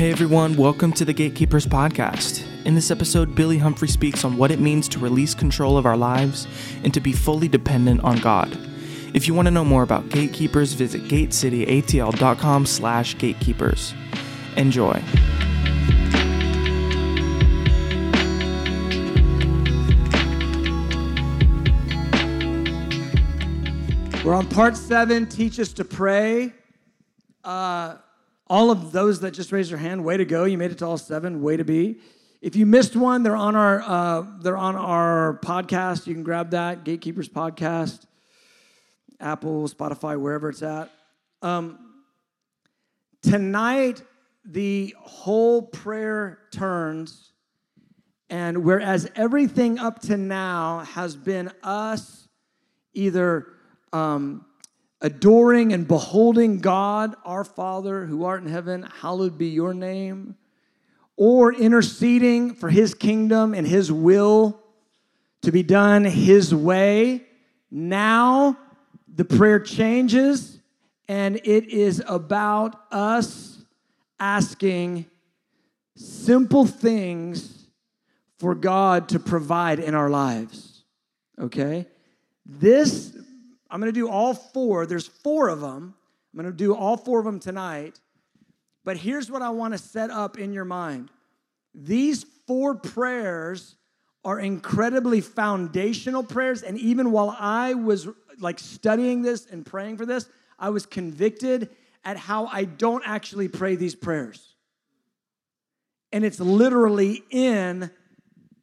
Hey everyone, welcome to the Gatekeepers Podcast. In this episode, Billy Humphrey speaks on what it means to release control of our lives and to be fully dependent on God. If you want to know more about gatekeepers, visit gatecityatl.com slash gatekeepers. Enjoy. We're on part seven, teach us to pray. Uh, all of those that just raised their hand, way to go. You made it to all seven, way to be. If you missed one, they're on our uh, they're on our podcast. You can grab that, Gatekeepers Podcast, Apple, Spotify, wherever it's at. Um, tonight, the whole prayer turns, and whereas everything up to now has been us either um, adoring and beholding God, our Father who art in heaven, hallowed be your name, or interceding for his kingdom and his will to be done his way. Now the prayer changes and it is about us asking simple things for God to provide in our lives. Okay? This I'm going to do all four. There's four of them. I'm going to do all four of them tonight. But here's what I want to set up in your mind these four prayers are incredibly foundational prayers. And even while I was like studying this and praying for this, I was convicted at how I don't actually pray these prayers. And it's literally in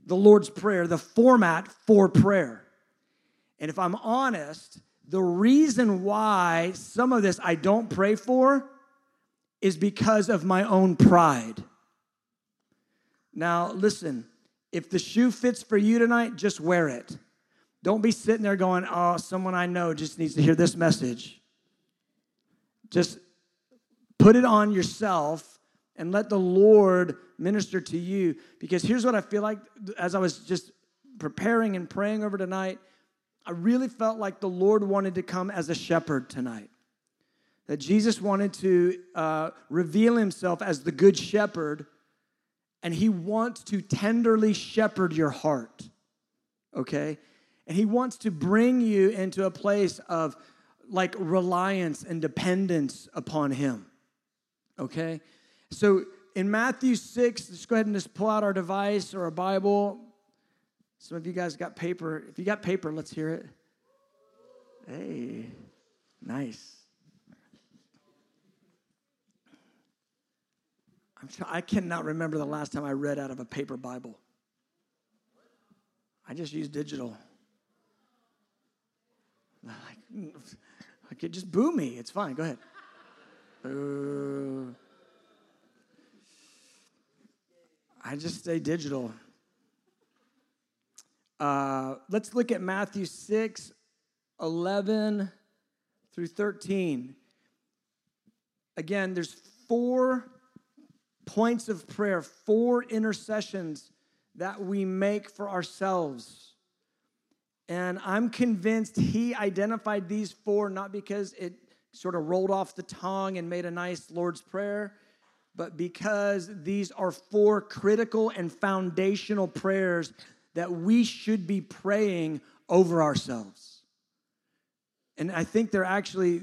the Lord's Prayer, the format for prayer. And if I'm honest, the reason why some of this I don't pray for is because of my own pride. Now, listen, if the shoe fits for you tonight, just wear it. Don't be sitting there going, oh, someone I know just needs to hear this message. Just put it on yourself and let the Lord minister to you. Because here's what I feel like as I was just preparing and praying over tonight I really felt like the Lord wanted to come as a shepherd tonight. That Jesus wanted to uh, reveal himself as the good shepherd, and he wants to tenderly shepherd your heart, okay? And he wants to bring you into a place of like reliance and dependence upon him, okay? So in Matthew 6, just go ahead and just pull out our device or a Bible. Some of you guys got paper. If you got paper, let's hear it. Hey, nice. I'm try- I cannot remember the last time I read out of a paper Bible. I just use digital. Like, just boo me. It's fine. Go ahead. I just say digital. Uh, let's look at Matthew 6, 11 through 13. Again, there's four points of prayer, four intercessions that we make for ourselves. And I'm convinced he identified these four not because it sort of rolled off the tongue and made a nice Lord's Prayer, but because these are four critical and foundational prayers that we should be praying over ourselves. And I think they're actually,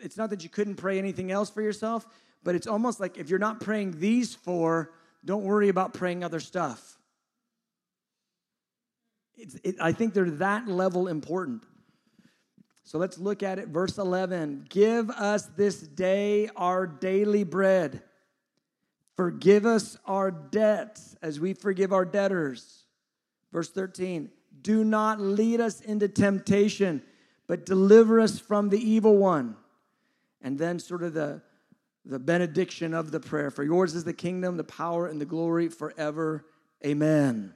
it's not that you couldn't pray anything else for yourself, but it's almost like if you're not praying these four, don't worry about praying other stuff. It, I think they're that level important. So let's look at it. Verse 11 Give us this day our daily bread. Forgive us our debts as we forgive our debtors Verse 13 Do not lead us into temptation, but deliver us from the evil one. And then, sort of, the, the benediction of the prayer For yours is the kingdom, the power, and the glory forever. Amen.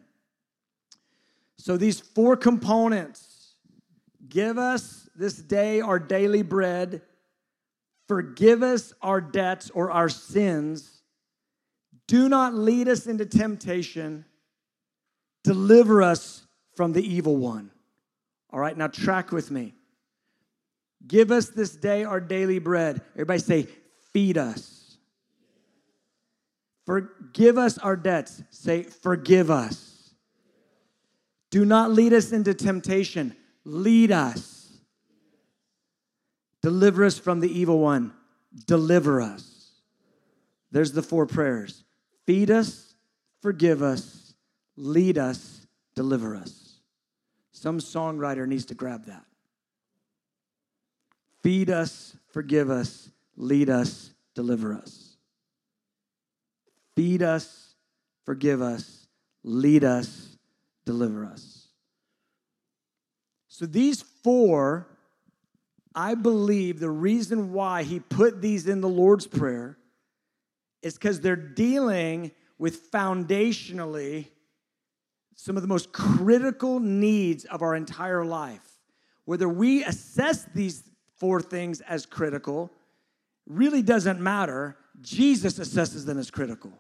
So, these four components give us this day our daily bread, forgive us our debts or our sins, do not lead us into temptation Deliver us from the evil one. All right, now track with me. Give us this day our daily bread. Everybody say, feed us. Forgive us our debts. Say, forgive us. Do not lead us into temptation. Lead us. Deliver us from the evil one. Deliver us. There's the four prayers feed us, forgive us, lead us, deliver us. Some songwriter needs to grab that. Feed us, forgive us, lead us, deliver us. Feed us, forgive us, lead us, deliver us. So these four, I believe the reason why he put these in the Lord's Prayer is because they're dealing with foundationally some of the most critical needs of our entire life. Whether we assess these four things as critical really doesn't matter. Jesus assesses them as critical.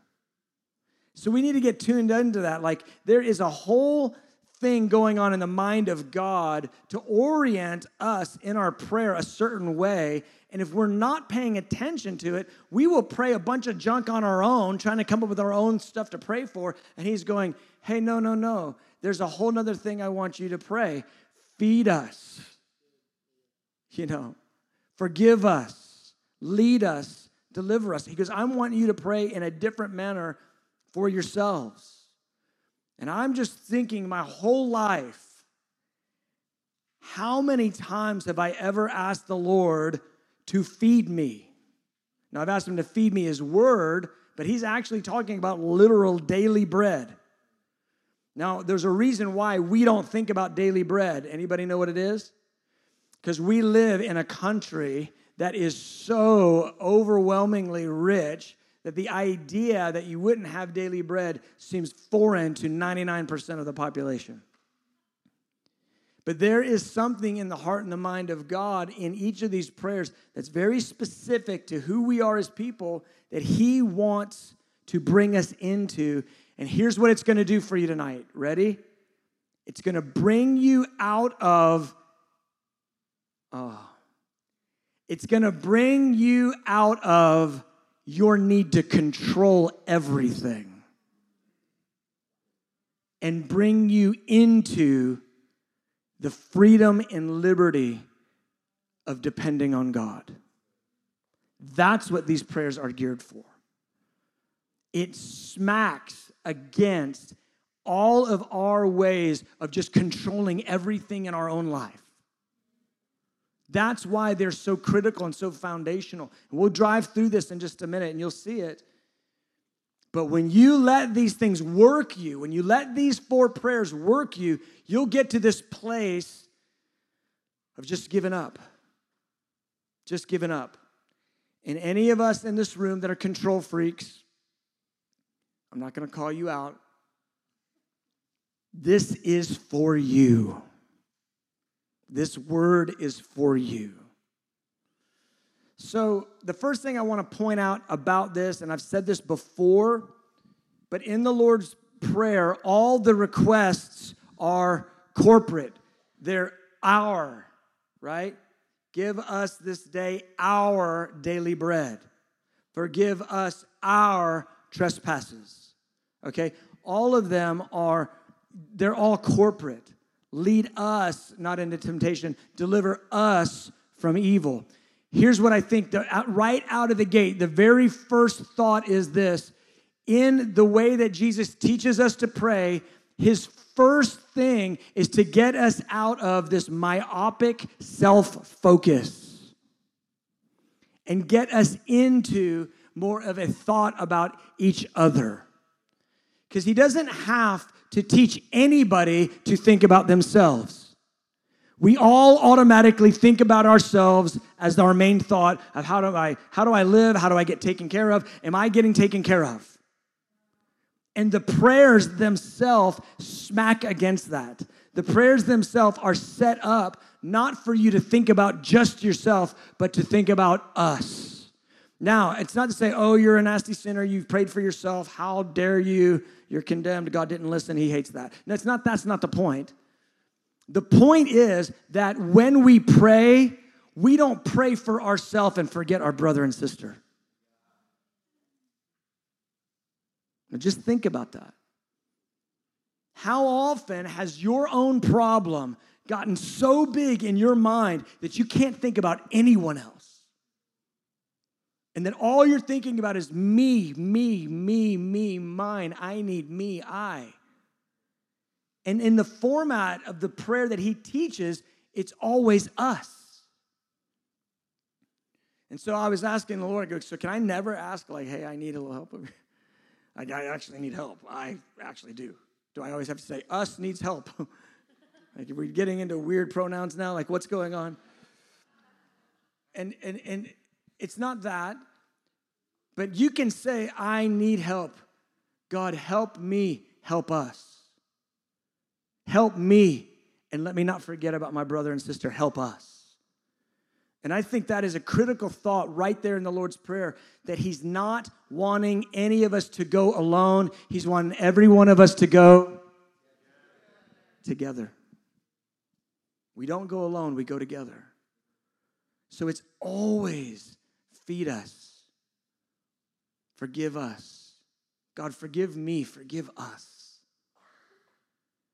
So we need to get tuned into that. Like there is a whole thing going on in the mind of God to orient us in our prayer a certain way. And if we're not paying attention to it, we will pray a bunch of junk on our own, trying to come up with our own stuff to pray for. And He's going, hey, no, no, no. There's a whole other thing I want you to pray. Feed us you know, forgive us, lead us, deliver us. He goes, I want you to pray in a different manner for yourselves. And I'm just thinking my whole life, how many times have I ever asked the Lord to feed me? Now, I've asked him to feed me his word, but he's actually talking about literal daily bread. Now, there's a reason why we don't think about daily bread. Anybody know what it is? Because we live in a country that is so overwhelmingly rich that the idea that you wouldn't have daily bread seems foreign to 99% of the population. But there is something in the heart and the mind of God in each of these prayers that's very specific to who we are as people that He wants to bring us into. And here's what it's going to do for you tonight. Ready? It's going to bring you out of Oh. It's going to bring you out of your need to control everything and bring you into the freedom and liberty of depending on God. That's what these prayers are geared for. It smacks against all of our ways of just controlling everything in our own life. That's why they're so critical and so foundational. And we'll drive through this in just a minute and you'll see it. But when you let these things work you, when you let these four prayers work you, you'll get to this place of just giving up. Just giving up. And any of us in this room that are control freaks, I'm not going to call you out. This is for you. This word is for you. So, the first thing I want to point out about this, and I've said this before, but in the Lord's Prayer, all the requests are corporate. They're our, right? Give us this day our daily bread. Forgive us our trespasses. Okay? All of them are, they're all corporate. Lead us not into temptation, deliver us from evil. Here's what I think right out of the gate, the very first thought is this in the way that Jesus teaches us to pray, his first thing is to get us out of this myopic self focus and get us into more of a thought about each other. Because he doesn't have to teach anybody to think about themselves. We all automatically think about ourselves as our main thought of how do I how do I live? How do I get taken care of? Am I getting taken care of? And the prayers themselves smack against that. The prayers themselves are set up not for you to think about just yourself, but to think about us. Now, it's not to say, oh, you're a nasty sinner, you've prayed for yourself, how dare you? you're condemned, God didn't listen, he hates that. That's not that's not the point. The point is that when we pray, we don't pray for ourselves and forget our brother and sister. Now just think about that. How often has your own problem gotten so big in your mind that you can't think about anyone else? And then all you're thinking about is me, me, me, me, mine. I need me, I. And in the format of the prayer that he teaches, it's always us. And so I was asking the Lord, I go, so can I never ask, like, hey, I need a little help? I, actually need help. I actually do. Do I always have to say, us needs help? like, are we getting into weird pronouns now? Like, what's going on? And, and, and it's not that, but you can say, I need help. God, help me help us. Help me. And let me not forget about my brother and sister. Help us. And I think that is a critical thought right there in the Lord's Prayer that He's not wanting any of us to go alone. He's wanting every one of us to go together. We don't go alone, we go together. So it's always feed us, forgive us. God, forgive me, forgive us.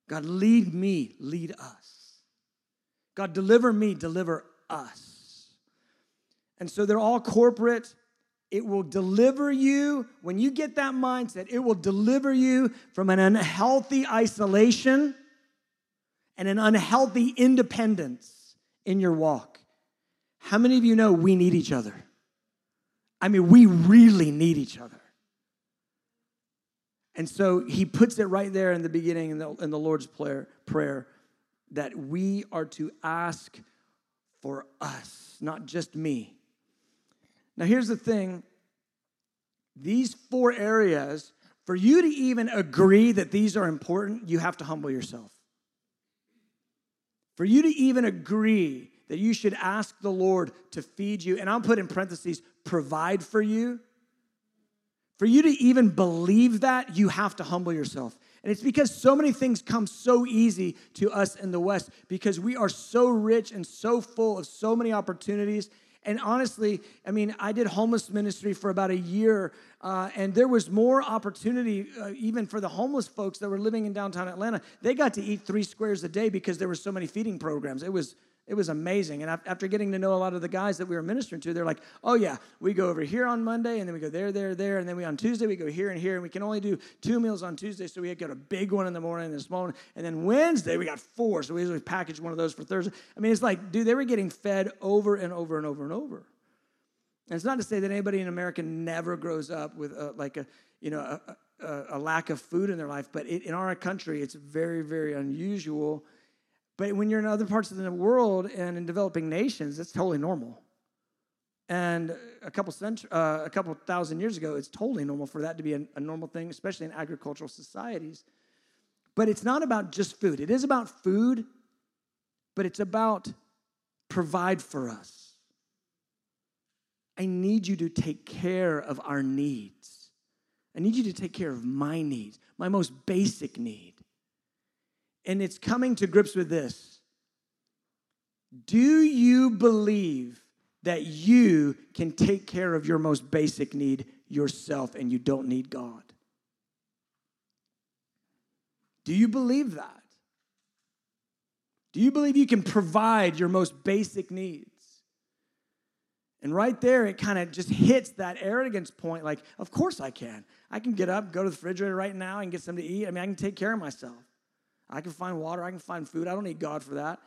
God, lead me, lead us. God, deliver me, deliver us. And so they're all corporate. It will deliver you, when you get that mindset, it will deliver you from an unhealthy isolation and an unhealthy independence in your walk. How many of you know we need each other? I mean, we really need each other. And so he puts it right there in the beginning in the, in the Lord's prayer, prayer that we are to ask for us, not just me. Now, here's the thing these four areas, for you to even agree that these are important, you have to humble yourself. For you to even agree that you should ask the Lord to feed you, and I'll put in parentheses, provide for you. For you to even believe that, you have to humble yourself. And it's because so many things come so easy to us in the West because we are so rich and so full of so many opportunities and honestly, I mean, I did homeless ministry for about a year, uh, and there was more opportunity uh, even for the homeless folks that were living in downtown Atlanta. They got to eat three squares a day because there were so many feeding programs. It was it was amazing. And after getting to know a lot of the guys that we were ministering to, they're like, oh, yeah, we go over here on Monday, and then we go there, there, there. And then we on Tuesday, we go here and here. And we can only do two meals on Tuesday. So we had got a big one in the morning and a small one. And then Wednesday, we got four. So we usually package one of those for Thursday. I mean, it's like, dude, they were getting fed over and over and over and over. And it's not to say that anybody in America never grows up with a, like a, you know, a, a, a lack of food in their life, but it, in our country, it's very, very unusual but when you're in other parts of the world and in developing nations, it's totally normal. And a couple century, uh, a couple thousand years ago, it's totally normal for that to be a, a normal thing, especially in agricultural societies. But it's not about just food. It is about food, but it's about provide for us. I need you to take care of our needs. I need you to take care of my needs, my most basic need. And it's coming to grips with this. Do you believe that you can take care of your most basic need yourself and you don't need God? Do you believe that? Do you believe you can provide your most basic needs? And right there, it kind of just hits that arrogance point like, of course I can. I can get up, go to the refrigerator right now, and get something to eat. I mean, I can take care of myself. I can find water, I can find food. I don't need God for that.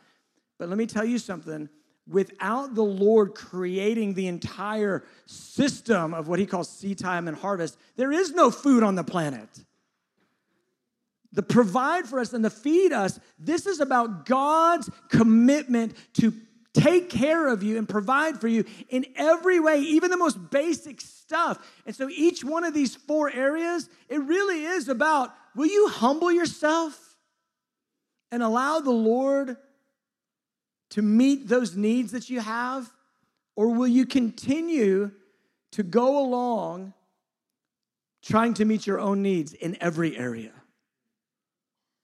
But let me tell you something without the Lord creating the entire system of what he calls seed time and harvest, there is no food on the planet. The provide for us and the feed us, this is about God's commitment to take care of you and provide for you in every way, even the most basic stuff. And so each one of these four areas, it really is about will you humble yourself? And allow the Lord to meet those needs that you have? Or will you continue to go along trying to meet your own needs in every area?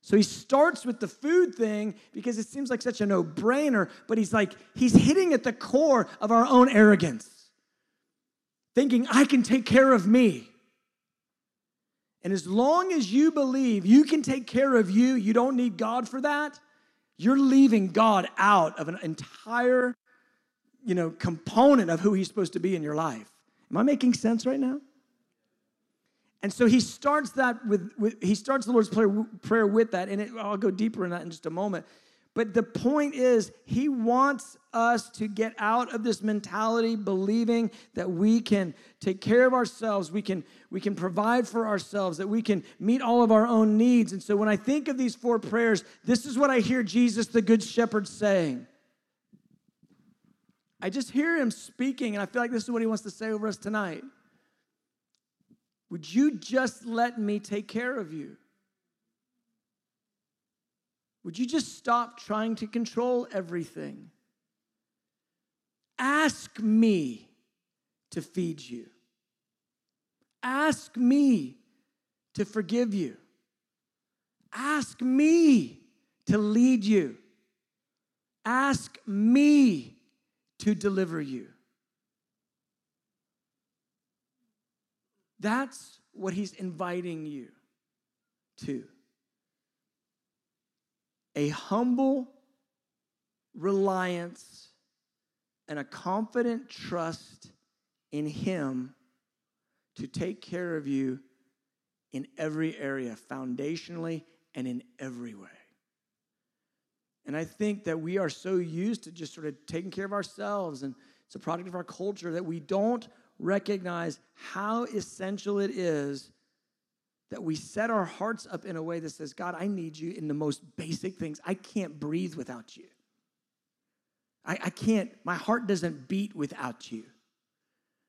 So he starts with the food thing because it seems like such a no brainer, but he's like, he's hitting at the core of our own arrogance, thinking, I can take care of me. And as long as you believe you can take care of you, you don't need God for that, you're leaving God out of an entire you know, component of who he's supposed to be in your life. Am I making sense right now? And so he starts that with, with he starts the Lord's prayer, prayer with that, and it, I'll go deeper in that in just a moment. But the point is, he wants us to get out of this mentality, believing that we can take care of ourselves, we can, we can provide for ourselves, that we can meet all of our own needs. And so when I think of these four prayers, this is what I hear Jesus, the Good Shepherd, saying. I just hear him speaking, and I feel like this is what he wants to say over us tonight. Would you just let me take care of you? Would you just stop trying to control everything? Ask me to feed you. Ask me to forgive you. Ask me to lead you. Ask me to deliver you. That's what he's inviting you to a humble reliance and a confident trust in Him to take care of you in every area, foundationally and in every way. And I think that we are so used to just sort of taking care of ourselves, and it's a product of our culture that we don't recognize how essential it is that we set our hearts up in a way that says, God, I need you in the most basic things. I can't breathe without you. I, I can't, my heart doesn't beat without you.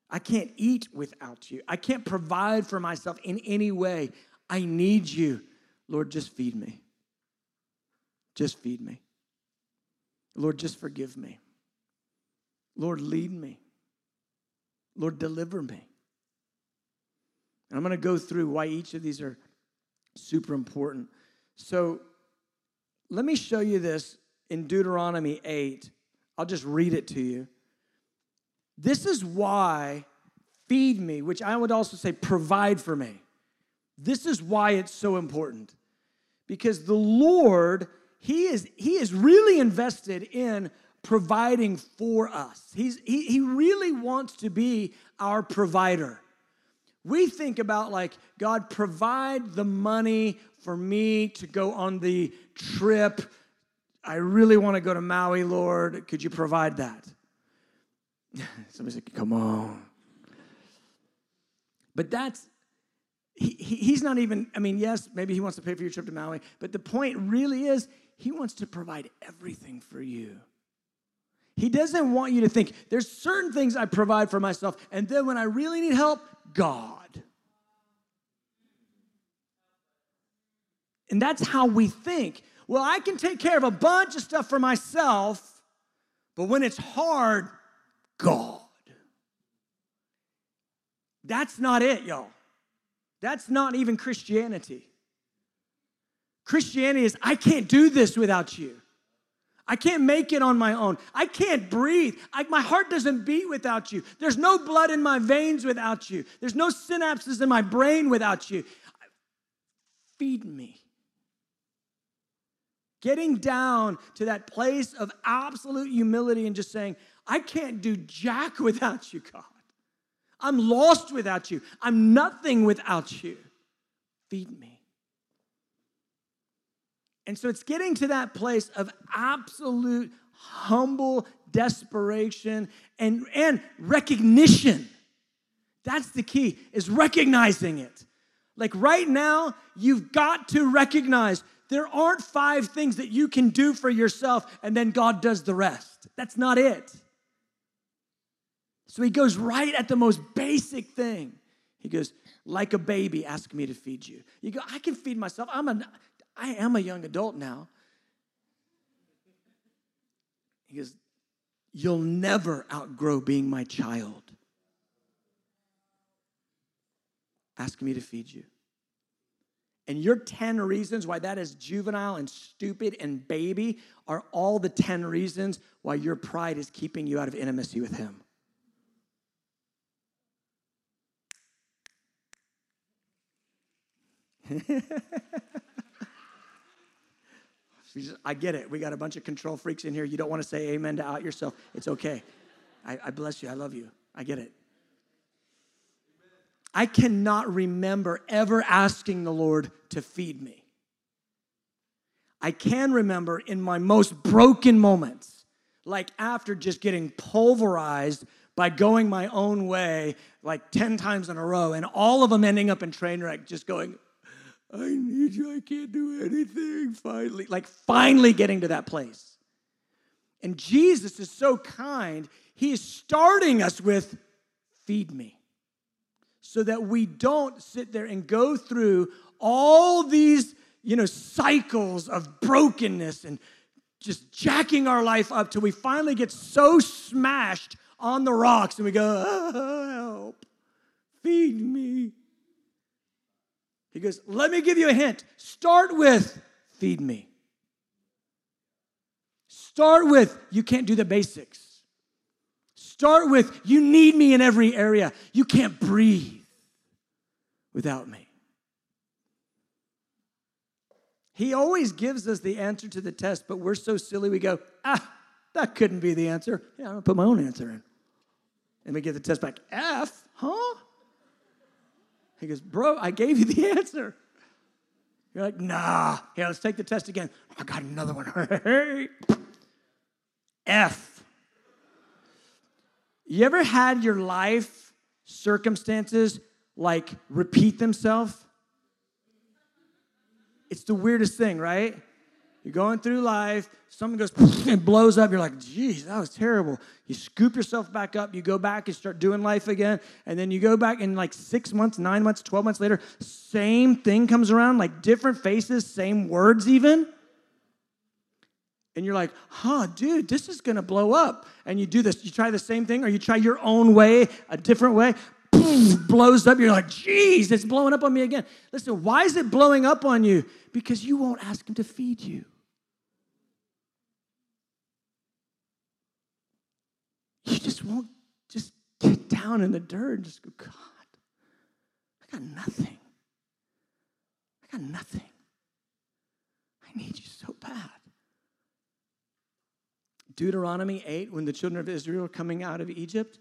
I can't eat without you. I can't provide for myself in any way. I need you. Lord, just feed me. Just feed me. Lord, just forgive me. Lord, lead me. Lord, deliver me. And I'm going to go through why each of these are super important. So let me show you this in Deuteronomy 8. I'll just read it to you. This is why feed me, which I would also say provide for me. This is why it's so important. Because the Lord, He is, he is really invested in providing for us. He's, he, he really wants to be our provider. We think about like, God, provide the money for me to go on the trip. I really want to go to Maui, Lord. Could you provide that? Somebody said, come on. But that's, he, he's not even, I mean, yes, maybe he wants to pay for your trip to Maui, but the point really is he wants to provide everything for you. He doesn't want you to think there's certain things I provide for myself, and then when I really need help, God. And that's how we think. Well, I can take care of a bunch of stuff for myself, but when it's hard, God. That's not it, y'all. That's not even Christianity. Christianity is, I can't do this without you. I can't make it on my own. I can't breathe. I, my heart doesn't beat without you. There's no blood in my veins without you. There's no synapses in my brain without you. Feed me. Getting down to that place of absolute humility and just saying, I can't do jack without you, God. I'm lost without you. I'm nothing without you. Feed me. And so it's getting to that place of absolute humble desperation and, and recognition. That's the key, is recognizing it. Like right now, you've got to recognize there aren't five things that you can do for yourself and then God does the rest. That's not it. So he goes right at the most basic thing. He goes, like a baby, ask me to feed you. You go, I can feed myself. I'm a I am a young adult now. He goes, You'll never outgrow being my child. Ask me to feed you. And your 10 reasons why that is juvenile and stupid and baby are all the 10 reasons why your pride is keeping you out of intimacy with Him. I get it. We got a bunch of control freaks in here. You don't want to say amen to out yourself. It's okay. I, I bless you. I love you. I get it. I cannot remember ever asking the Lord to feed me. I can remember in my most broken moments, like after just getting pulverized by going my own way like 10 times in a row, and all of them ending up in train wreck, just going, I need you, I can't do anything, finally. Like finally getting to that place. And Jesus is so kind, he is starting us with, feed me so that we don't sit there and go through all these you know cycles of brokenness and just jacking our life up till we finally get so smashed on the rocks and we go oh, help feed me he goes let me give you a hint start with feed me start with you can't do the basics Start with, you need me in every area. You can't breathe without me. He always gives us the answer to the test, but we're so silly we go, ah, that couldn't be the answer. Yeah, I'm gonna put my own answer in. And we get the test back, F, huh? He goes, bro, I gave you the answer. You're like, nah. Here, let's take the test again. Oh I got another one. F. You ever had your life circumstances like repeat themselves? It's the weirdest thing, right? You're going through life, something goes and blows up. You're like, geez, that was terrible. You scoop yourself back up, you go back and start doing life again. And then you go back, and like six months, nine months, 12 months later, same thing comes around, like different faces, same words even and you're like, huh, dude, this is gonna blow up. And you do this, you try the same thing, or you try your own way, a different way, blows up. You're like, geez, it's blowing up on me again. Listen, why is it blowing up on you? Because you won't ask him to feed you. You just won't just get down in the dirt and just go, God, I got nothing. I got nothing. I need you so bad. Deuteronomy 8, when the children of Israel are coming out of Egypt,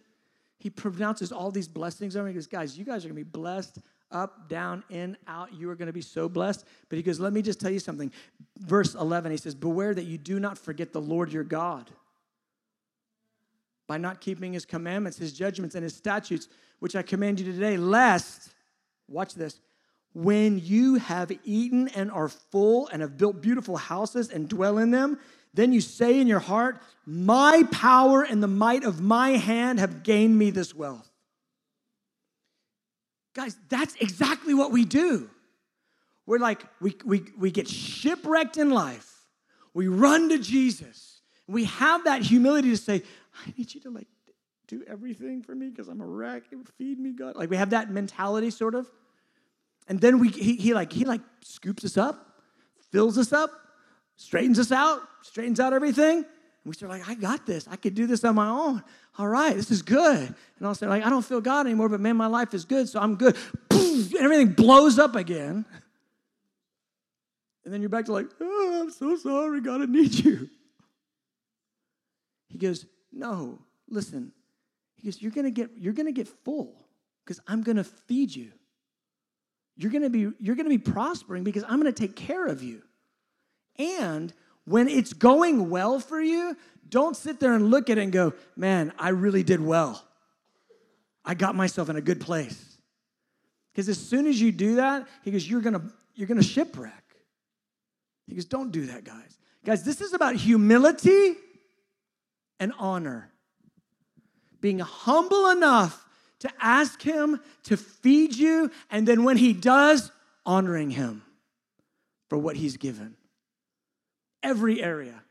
he pronounces all these blessings over. He goes, Guys, you guys are going to be blessed up, down, in, out. You are going to be so blessed. But he goes, Let me just tell you something. Verse 11, he says, Beware that you do not forget the Lord your God by not keeping his commandments, his judgments, and his statutes, which I command you today, lest, watch this, when you have eaten and are full and have built beautiful houses and dwell in them, then you say in your heart, My power and the might of my hand have gained me this wealth. Guys, that's exactly what we do. We're like, we, we, we get shipwrecked in life. We run to Jesus. We have that humility to say, I need you to like do everything for me because I'm a wreck. Feed me, God. Like we have that mentality sort of. And then we he, he like he like scoops us up, fills us up, straightens us out, straightens out everything. And we start like, I got this. I could do this on my own. All right, this is good. And I'll say, like, I don't feel God anymore, but man, my life is good, so I'm good. Poof, and everything blows up again. And then you're back to like, oh, I'm so sorry, God, I need you. He goes, No, listen. He goes, You're gonna get, you're gonna get full because I'm gonna feed you. You're gonna be, you're gonna be prospering because I'm gonna take care of you. And when it's going well for you, don't sit there and look at it and go, man, I really did well. I got myself in a good place. Because as soon as you do that, he goes, you're gonna, you're gonna shipwreck. He goes, don't do that, guys. Guys, this is about humility and honor. Being humble enough to ask him to feed you, and then when he does, honoring him for what he's given every area.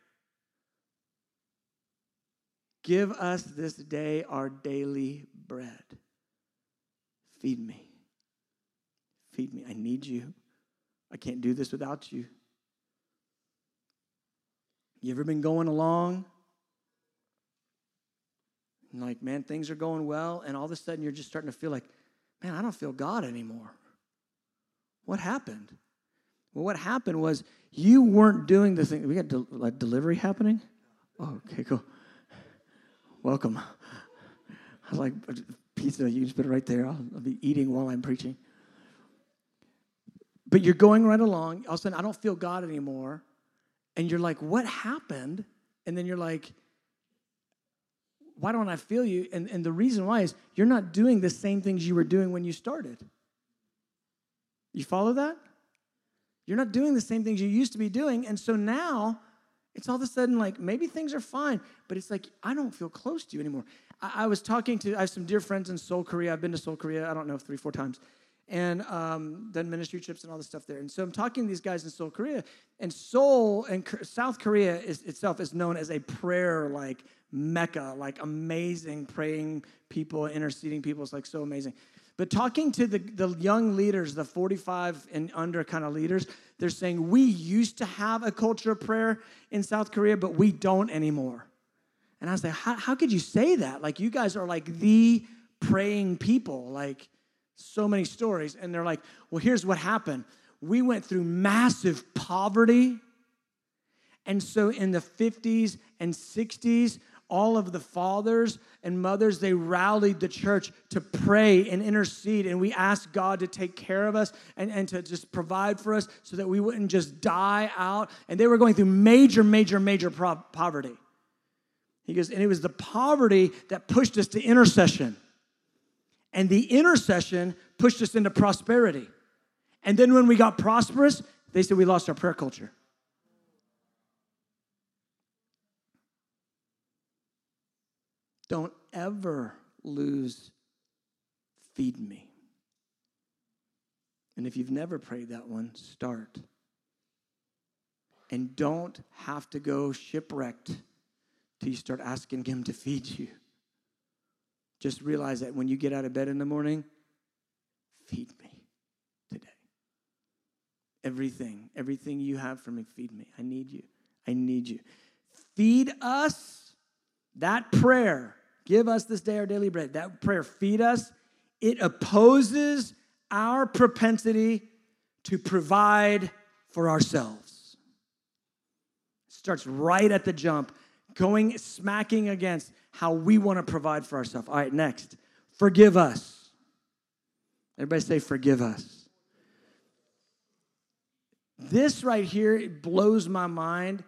Give us this day our daily bread. Feed me. Feed me. I need you. I can't do this without you. You ever been going along? And like, man, things are going well, and all of a sudden you're just starting to feel like, man, I don't feel God anymore. What happened? Well, what happened was you weren't doing the thing. We got like delivery happening? Oh, okay, cool. Welcome. I was like, pizza, you just put it right there. I'll, I'll be eating while I'm preaching. But you're going right along. All of a sudden, I don't feel God anymore. And you're like, what happened? And then you're like, why don't I feel you? And, and the reason why is you're not doing the same things you were doing when you started. You follow that? You're not doing the same things you used to be doing. And so now it's all of a sudden like maybe things are fine, but it's like I don't feel close to you anymore. I, I was talking to, I have some dear friends in Seoul, Korea. I've been to Seoul, Korea, I don't know, three, four times, and um, done ministry trips and all this stuff there. And so I'm talking to these guys in Seoul, Korea, and Seoul and South Korea is, itself is known as a prayer like mecca, like amazing praying people, interceding people. It's like so amazing. But talking to the, the young leaders, the 45 and under kind of leaders, they're saying, We used to have a culture of prayer in South Korea, but we don't anymore. And I was like, How, how could you say that? Like, you guys are like the praying people, like so many stories. And they're like, Well, here's what happened we went through massive poverty. And so in the 50s and 60s, all of the fathers and mothers, they rallied the church to pray and intercede. And we asked God to take care of us and, and to just provide for us so that we wouldn't just die out. And they were going through major, major, major poverty. He goes, and it was the poverty that pushed us to intercession. And the intercession pushed us into prosperity. And then when we got prosperous, they said we lost our prayer culture. Don't ever lose feed me. And if you've never prayed that one, start. And don't have to go shipwrecked till you start asking Him to feed you. Just realize that when you get out of bed in the morning, feed me today. Everything, everything you have for me, feed me. I need you. I need you. Feed us that prayer, give us this day our daily bread, that prayer, feed us, it opposes our propensity to provide for ourselves. It starts right at the jump, going smacking against how we want to provide for ourselves. All right, next, forgive us. Everybody say, forgive us. This right here it blows my mind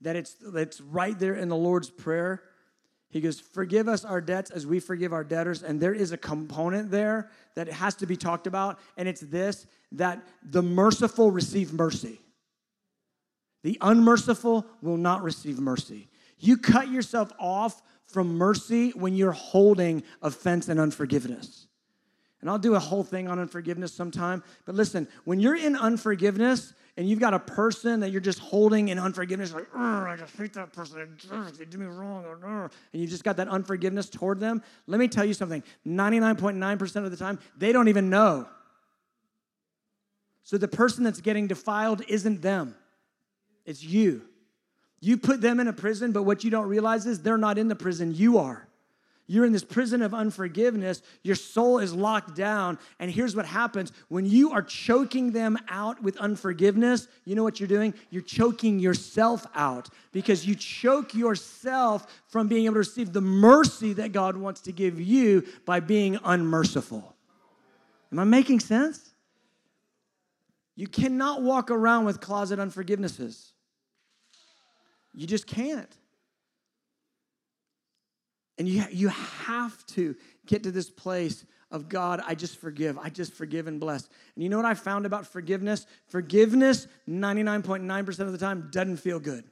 that it's, it's right there in the Lord's Prayer he goes, Forgive us our debts as we forgive our debtors. And there is a component there that has to be talked about, and it's this that the merciful receive mercy. The unmerciful will not receive mercy. You cut yourself off from mercy when you're holding offense and unforgiveness. And I'll do a whole thing on unforgiveness sometime. But listen, when you're in unforgiveness, and you've got a person that you're just holding in unforgiveness, like, I just hate that person, they did me wrong, and you've just got that unforgiveness toward them, let me tell you something 99.9% of the time, they don't even know. So the person that's getting defiled isn't them, it's you. You put them in a prison, but what you don't realize is they're not in the prison, you are. You're in this prison of unforgiveness. Your soul is locked down. And here's what happens when you are choking them out with unforgiveness, you know what you're doing? You're choking yourself out because you choke yourself from being able to receive the mercy that God wants to give you by being unmerciful. Am I making sense? You cannot walk around with closet unforgivenesses. You just can't. And you, you have to get to this place of God, I just forgive. I just forgive and bless. And you know what I found about forgiveness? Forgiveness, 99.9% of the time, doesn't feel good.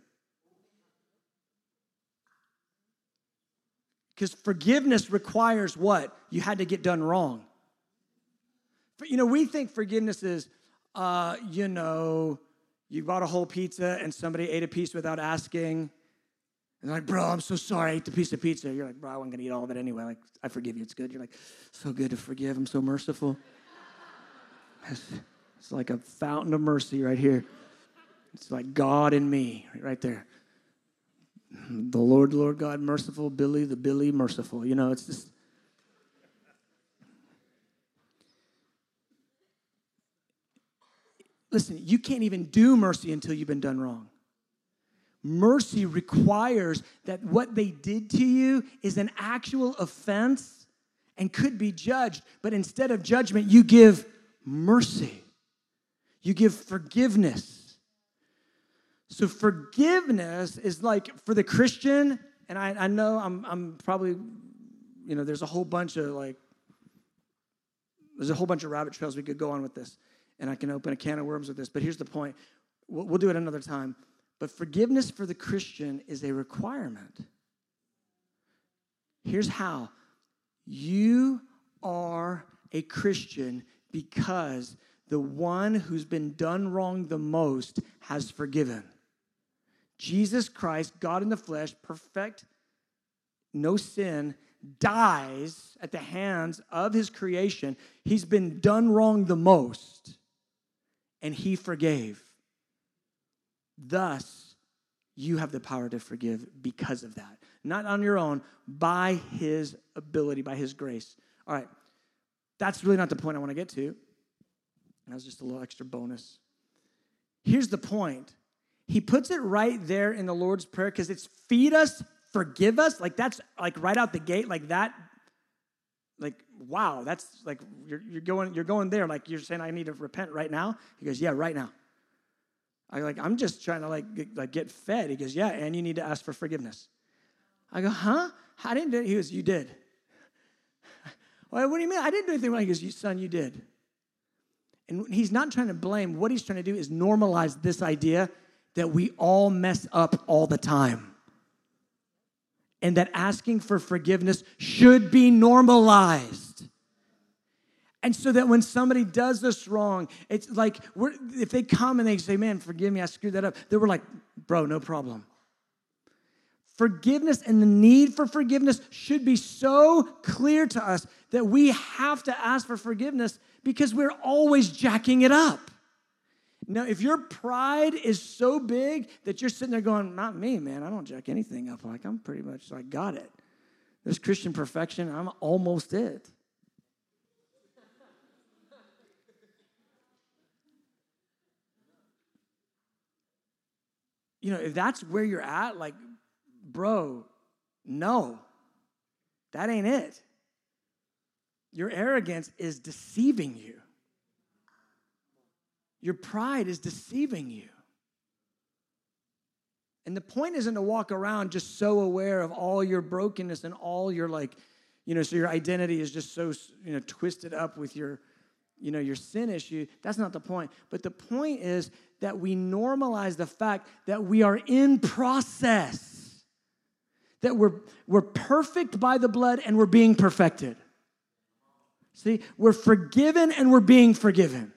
Because forgiveness requires what? You had to get done wrong. But You know, we think forgiveness is, uh, you know, you bought a whole pizza and somebody ate a piece without asking and they're like, bro, I'm so sorry I ate the piece of pizza. You're like, bro, I wasn't gonna eat all of it anyway. Like, I forgive you, it's good. You're like, so good to forgive. I'm so merciful. It's, like a fountain of mercy right here. It's like God in me, right there. The Lord, Lord God, merciful, Billy, the Billy, merciful. You know, it's just. Listen, you can't even do mercy until you've been done wrong. Mercy requires that what they did to you is an actual offense and could be judged, but instead of judgment, you give mercy. You give forgiveness. So, forgiveness is like for the Christian, and I, I know I'm, I'm probably, you know, there's a whole bunch of like, there's a whole bunch of rabbit trails we could go on with this, and I can open a can of worms with this, but here's the point. We'll, we'll do it another time. But forgiveness for the Christian is a requirement. Here's how you are a Christian because the one who's been done wrong the most has forgiven. Jesus Christ, God in the flesh, perfect, no sin, dies at the hands of his creation. He's been done wrong the most, and he forgave. Thus, you have the power to forgive because of that. Not on your own, by his ability, by his grace. All right, that's really not the point I want to get to. That was just a little extra bonus. Here's the point he puts it right there in the Lord's Prayer because it's feed us, forgive us. Like that's like right out the gate, like that. Like, wow, that's like you're, you're going, you're going there. Like you're saying, I need to repent right now. He goes, Yeah, right now. I like, I'm just trying to like get, like get fed. He goes, Yeah, and you need to ask for forgiveness. I go, huh? I didn't do it. He goes, You did. well, what do you mean? I didn't do anything wrong. He goes, Son, you did. And he's not trying to blame. What he's trying to do is normalize this idea that we all mess up all the time. And that asking for forgiveness should be normalized. And so that when somebody does us wrong, it's like we're if they come and they say, Man, forgive me, I screwed that up, they were like, Bro, no problem. Forgiveness and the need for forgiveness should be so clear to us that we have to ask for forgiveness because we're always jacking it up. Now, if your pride is so big that you're sitting there going, Not me, man, I don't jack anything up. Like, I'm pretty much like, got it. There's Christian perfection, I'm almost it. you know, if that's where you're at, like, bro, no, that ain't it. Your arrogance is deceiving you. Your pride is deceiving you. And the point isn't to walk around just so aware of all your brokenness and all your like, you know, so your identity is just so, you know, twisted up with your, you know, your sin issue. That's not the point. But the point is that we normalize the fact that we are in process, that we're, we're perfect by the blood and we're being perfected. See, we're forgiven and we're being forgiven,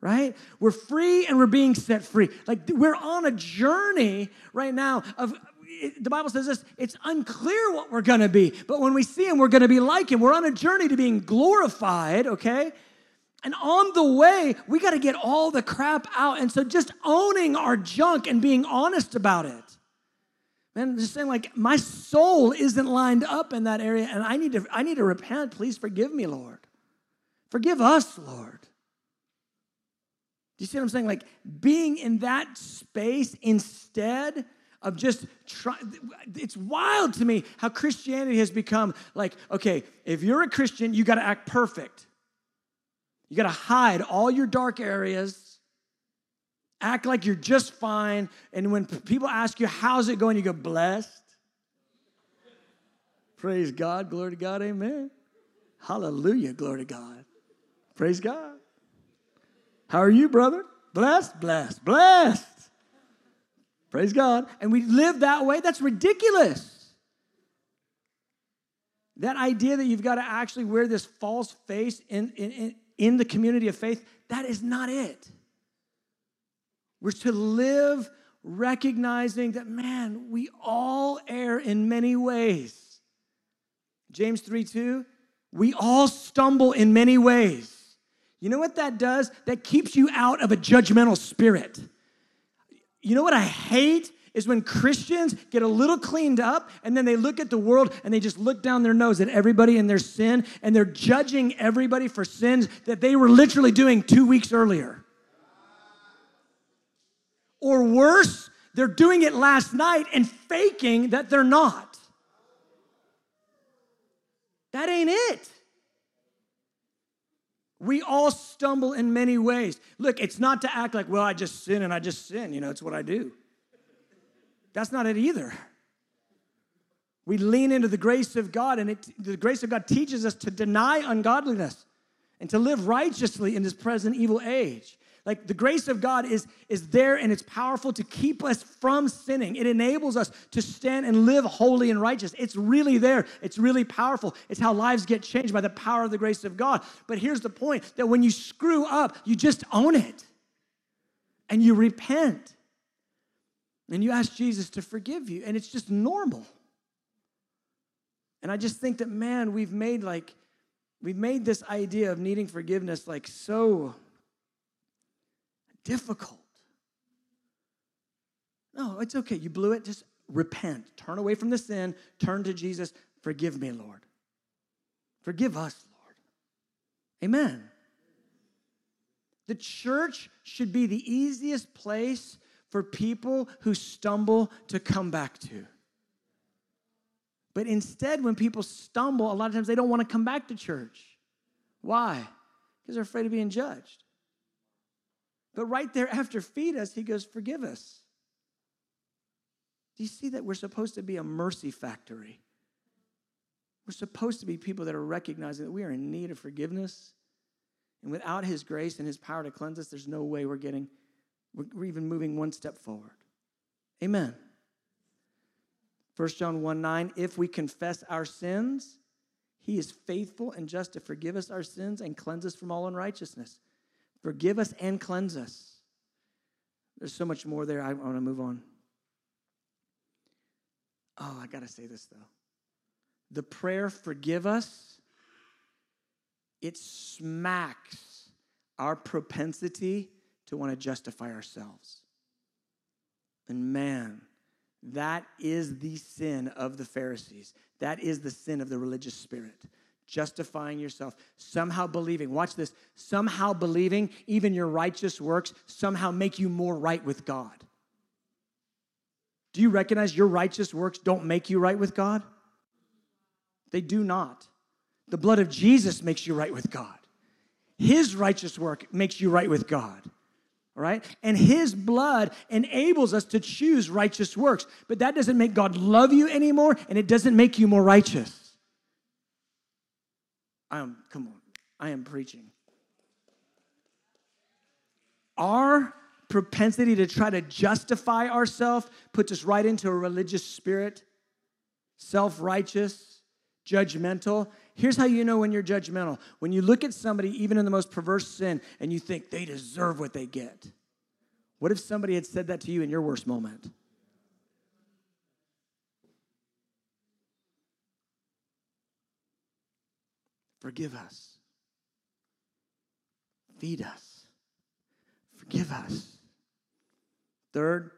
right? We're free and we're being set free. Like we're on a journey right now of the Bible says this it's unclear what we're gonna be, but when we see Him, we're gonna be like Him. We're on a journey to being glorified, okay? And on the way, we got to get all the crap out. And so just owning our junk and being honest about it. Man, just saying like my soul isn't lined up in that area and I need to I need to repent. Please forgive me, Lord. Forgive us, Lord. You see what I'm saying? Like being in that space instead of just trying. It's wild to me how Christianity has become like, okay, if you're a Christian, you got to act perfect. You got to hide all your dark areas, act like you're just fine. And when people ask you, how's it going, you go, blessed. Praise God, glory to God, amen. Hallelujah, glory to God. Praise God. How are you, brother? Blessed, blessed, blessed. Praise God. And we live that way, that's ridiculous. That idea that you've got to actually wear this false face in, in, in, the community of faith, that is not it. We're to live recognizing that, man, we all err in many ways. James 3 2, we all stumble in many ways. You know what that does? That keeps you out of a judgmental spirit. You know what I hate? is when Christians get a little cleaned up and then they look at the world and they just look down their nose at everybody and their sin and they're judging everybody for sins that they were literally doing two weeks earlier. Or worse, they're doing it last night and faking that they're not. That ain't it. We all stumble in many ways. Look, it's not to act like, well, I just sin and I just sin. You know, it's what I do. That's not it either. We lean into the grace of God, and it, the grace of God teaches us to deny ungodliness and to live righteously in this present evil age. Like the grace of God is, is there and it's powerful to keep us from sinning. It enables us to stand and live holy and righteous. It's really there. It's really powerful. It's how lives get changed by the power of the grace of God. But here's the point that when you screw up, you just own it and you repent and you ask Jesus to forgive you, and it's just normal. And I just think that, man, we've made like, we've made this idea of needing forgiveness like so difficult. No, it's okay. You blew it. Just repent. Turn away from the sin. Turn to Jesus. Forgive me, Lord. Forgive us, Lord. Amen. The church should be the easiest place for people who stumble to come back to. But instead, when people stumble, a lot of times they don't want to come back to church. Why? Because they're afraid of being judged. But right there after feed us, he goes, Forgive us. Do you see that we're supposed to be a mercy factory? We're supposed to be people that are recognizing that we are in need of forgiveness. And without his grace and his power to cleanse us, there's no way we're getting, we're even moving one step forward. Amen. 1 John 1 9, if we confess our sins, he is faithful and just to forgive us our sins and cleanse us from all unrighteousness. Forgive us and cleanse us. There's so much more there. I want to move on. Oh, I got to say this though. The prayer, forgive us, it smacks our propensity to want to justify ourselves. And man, that is the sin of the Pharisees. That is the sin of the religious spirit justifying yourself, somehow believing, watch this, somehow believing even your righteous works somehow make you more right with God. Do you recognize your righteous works don't make you right with God? They do not. The blood of Jesus makes you right with God. His righteous work makes you right with God. All right? And his blood enables us to choose righteous works. But that doesn't make God love you anymore, and it doesn't make you more righteous. I am, come on, I am preaching. Our propensity to try to justify ourselves puts us right into a religious spirit, self righteous, judgmental. Here's how you know when you're judgmental when you look at somebody, even in the most perverse sin, and you think they deserve what they get. What if somebody had said that to you in your worst moment? Forgive us. Feed us. Forgive us. Third,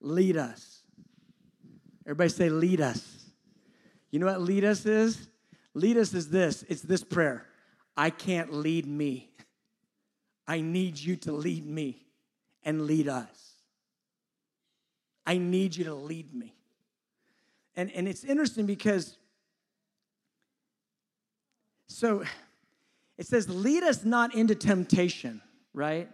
lead us. Everybody say, lead us. You know what lead us is? Lead us is this it's this prayer I can't lead me. I need you to lead me and lead us. I need you to lead me. And, and it's interesting because so it says, lead us not into temptation, right?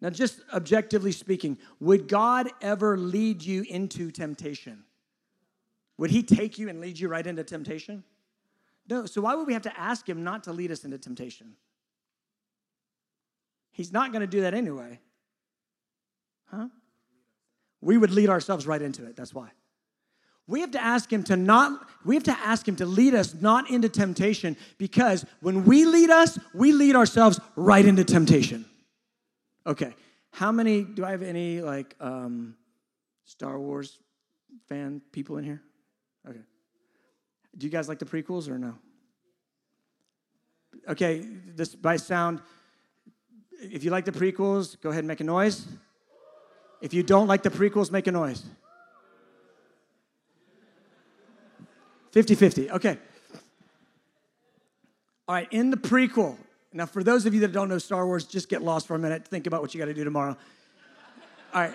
Now, just objectively speaking, would God ever lead you into temptation? Would He take you and lead you right into temptation? No. So, why would we have to ask Him not to lead us into temptation? He's not going to do that anyway. Huh? We would lead ourselves right into it. That's why. We have to ask him to not, we have to ask him to lead us not into temptation because when we lead us, we lead ourselves right into temptation. Okay. How many, do I have any like um, Star Wars fan people in here? Okay. Do you guys like the prequels or no? Okay, this by sound, if you like the prequels, go ahead and make a noise. If you don't like the prequels, make a noise. 50 50. Okay. All right, in the prequel. Now, for those of you that don't know Star Wars, just get lost for a minute. Think about what you got to do tomorrow. All right.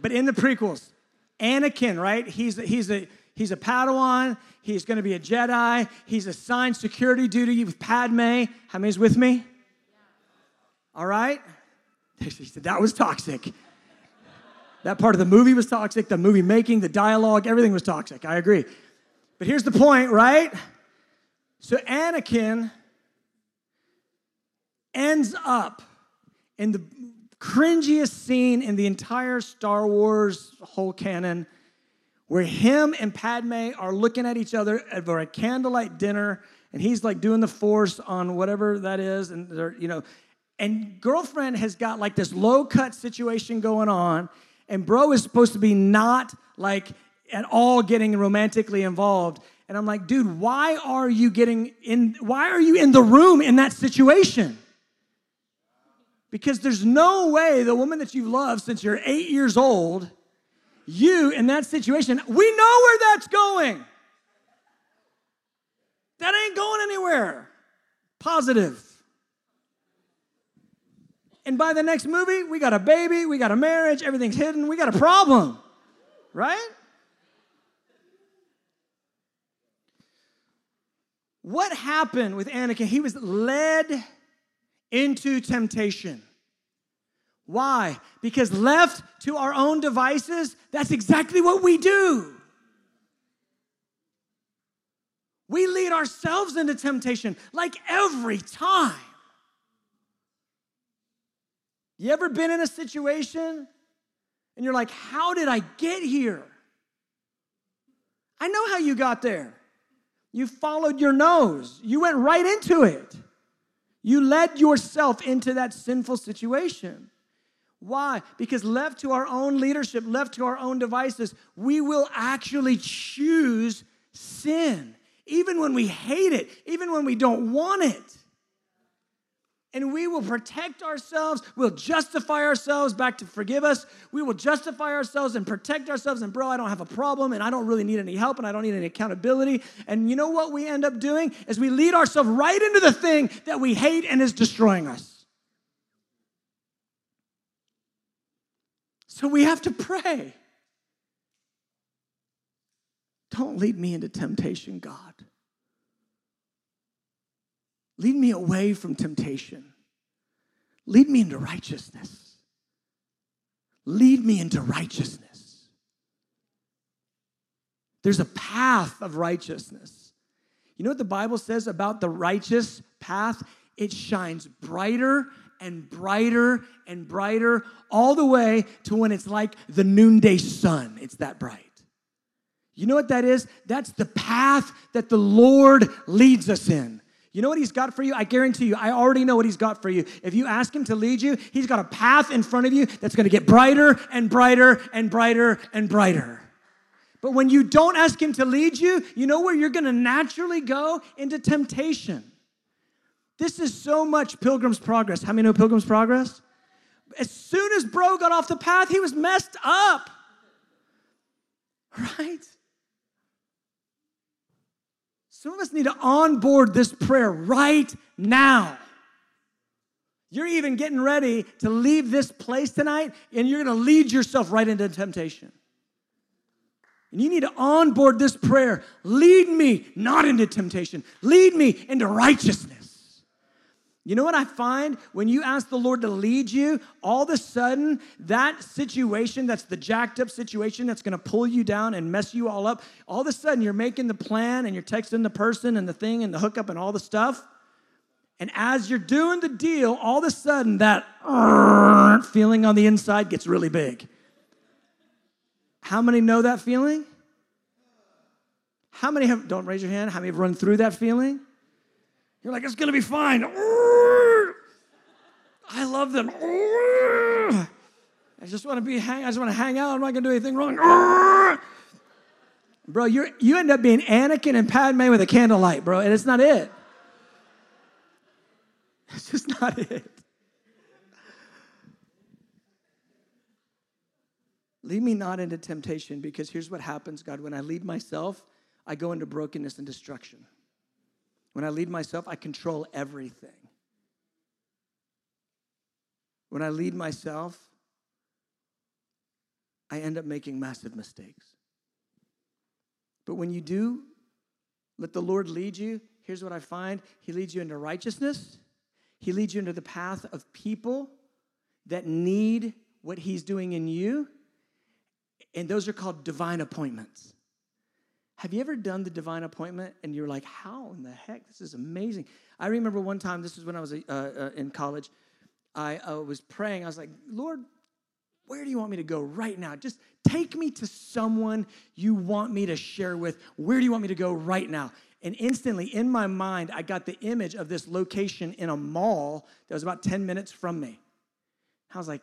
But in the prequels, Anakin, right? He's a, he's a he's a Padawan. He's going to be a Jedi. He's assigned security duty with Padme. How many's with me? All right. She said that was toxic. That part of the movie was toxic. The movie making, the dialogue, everything was toxic. I agree. But here's the point, right? So Anakin ends up in the cringiest scene in the entire Star Wars whole canon where him and Padme are looking at each other over a candlelight dinner and he's like doing the force on whatever that is and they're you know and girlfriend has got like this low cut situation going on and bro is supposed to be not like at all getting romantically involved. And i'm like dude why are you getting in why are you in the room in that situation? Because there's no way the woman that you've loved since you're eight years old you in that situation we know where that's going. That ain't going anywhere. Positive. And by the next movie, we got a baby, we got a marriage, everything's hidden, we got a problem, right? What happened with Anakin? He was led into temptation. Why? Because left to our own devices, that's exactly what we do. We lead ourselves into temptation like every time. You ever been in a situation and you're like, how did I get here? I know how you got there. You followed your nose, you went right into it. You led yourself into that sinful situation. Why? Because left to our own leadership, left to our own devices, we will actually choose sin, even when we hate it, even when we don't want it and we will protect ourselves. We'll justify ourselves back to forgive us. We will justify ourselves and protect ourselves. And, bro, I don't have a problem and I don't really need any help and I don't need any accountability. And you know what we end up doing? Is we lead ourselves right into the thing that we hate and is destroying us. So we have to pray. Don't lead me into temptation, God. Lead me away from temptation. Lead me into righteousness. Lead me into righteousness. There's a path of righteousness. You know what the Bible says about the righteous path? It shines brighter and brighter and brighter all the way to when it's like the noonday sun. It's that bright. You know what that is? That's the path that the Lord leads us in. You know what he's got for you? I guarantee you, I already know what he's got for you. If you ask him to lead you, he's got a path in front of you that's going to get brighter and brighter and brighter and brighter. But when you don't ask him to lead you, you know where you're going to naturally go? Into temptation. This is so much Pilgrim's Progress. How many know Pilgrim's Progress? As soon as bro got off the path, he was messed up. Right? Some of us need to onboard this prayer right now. You're even getting ready to leave this place tonight, and you're going to lead yourself right into temptation. And you need to onboard this prayer. Lead me not into temptation, lead me into righteousness. You know what I find? When you ask the Lord to lead you, all of a sudden, that situation that's the jacked up situation that's gonna pull you down and mess you all up, all of a sudden you're making the plan and you're texting the person and the thing and the hookup and all the stuff. And as you're doing the deal, all of a sudden that feeling on the inside gets really big. How many know that feeling? How many have, don't raise your hand, how many have run through that feeling? You're like, it's gonna be fine. I love them. I just want to be hang. I just want to hang out. I'm not gonna do anything wrong. Bro, you you end up being Anakin and Padme with a candlelight, bro, and it's not it. It's just not it. Lead me not into temptation because here's what happens, God. When I lead myself, I go into brokenness and destruction. When I lead myself, I control everything. When I lead myself, I end up making massive mistakes. But when you do let the Lord lead you, here's what I find He leads you into righteousness, He leads you into the path of people that need what He's doing in you. And those are called divine appointments. Have you ever done the divine appointment and you're like, how in the heck? This is amazing. I remember one time, this is when I was uh, uh, in college, I uh, was praying. I was like, Lord, where do you want me to go right now? Just take me to someone you want me to share with. Where do you want me to go right now? And instantly in my mind, I got the image of this location in a mall that was about 10 minutes from me. I was like,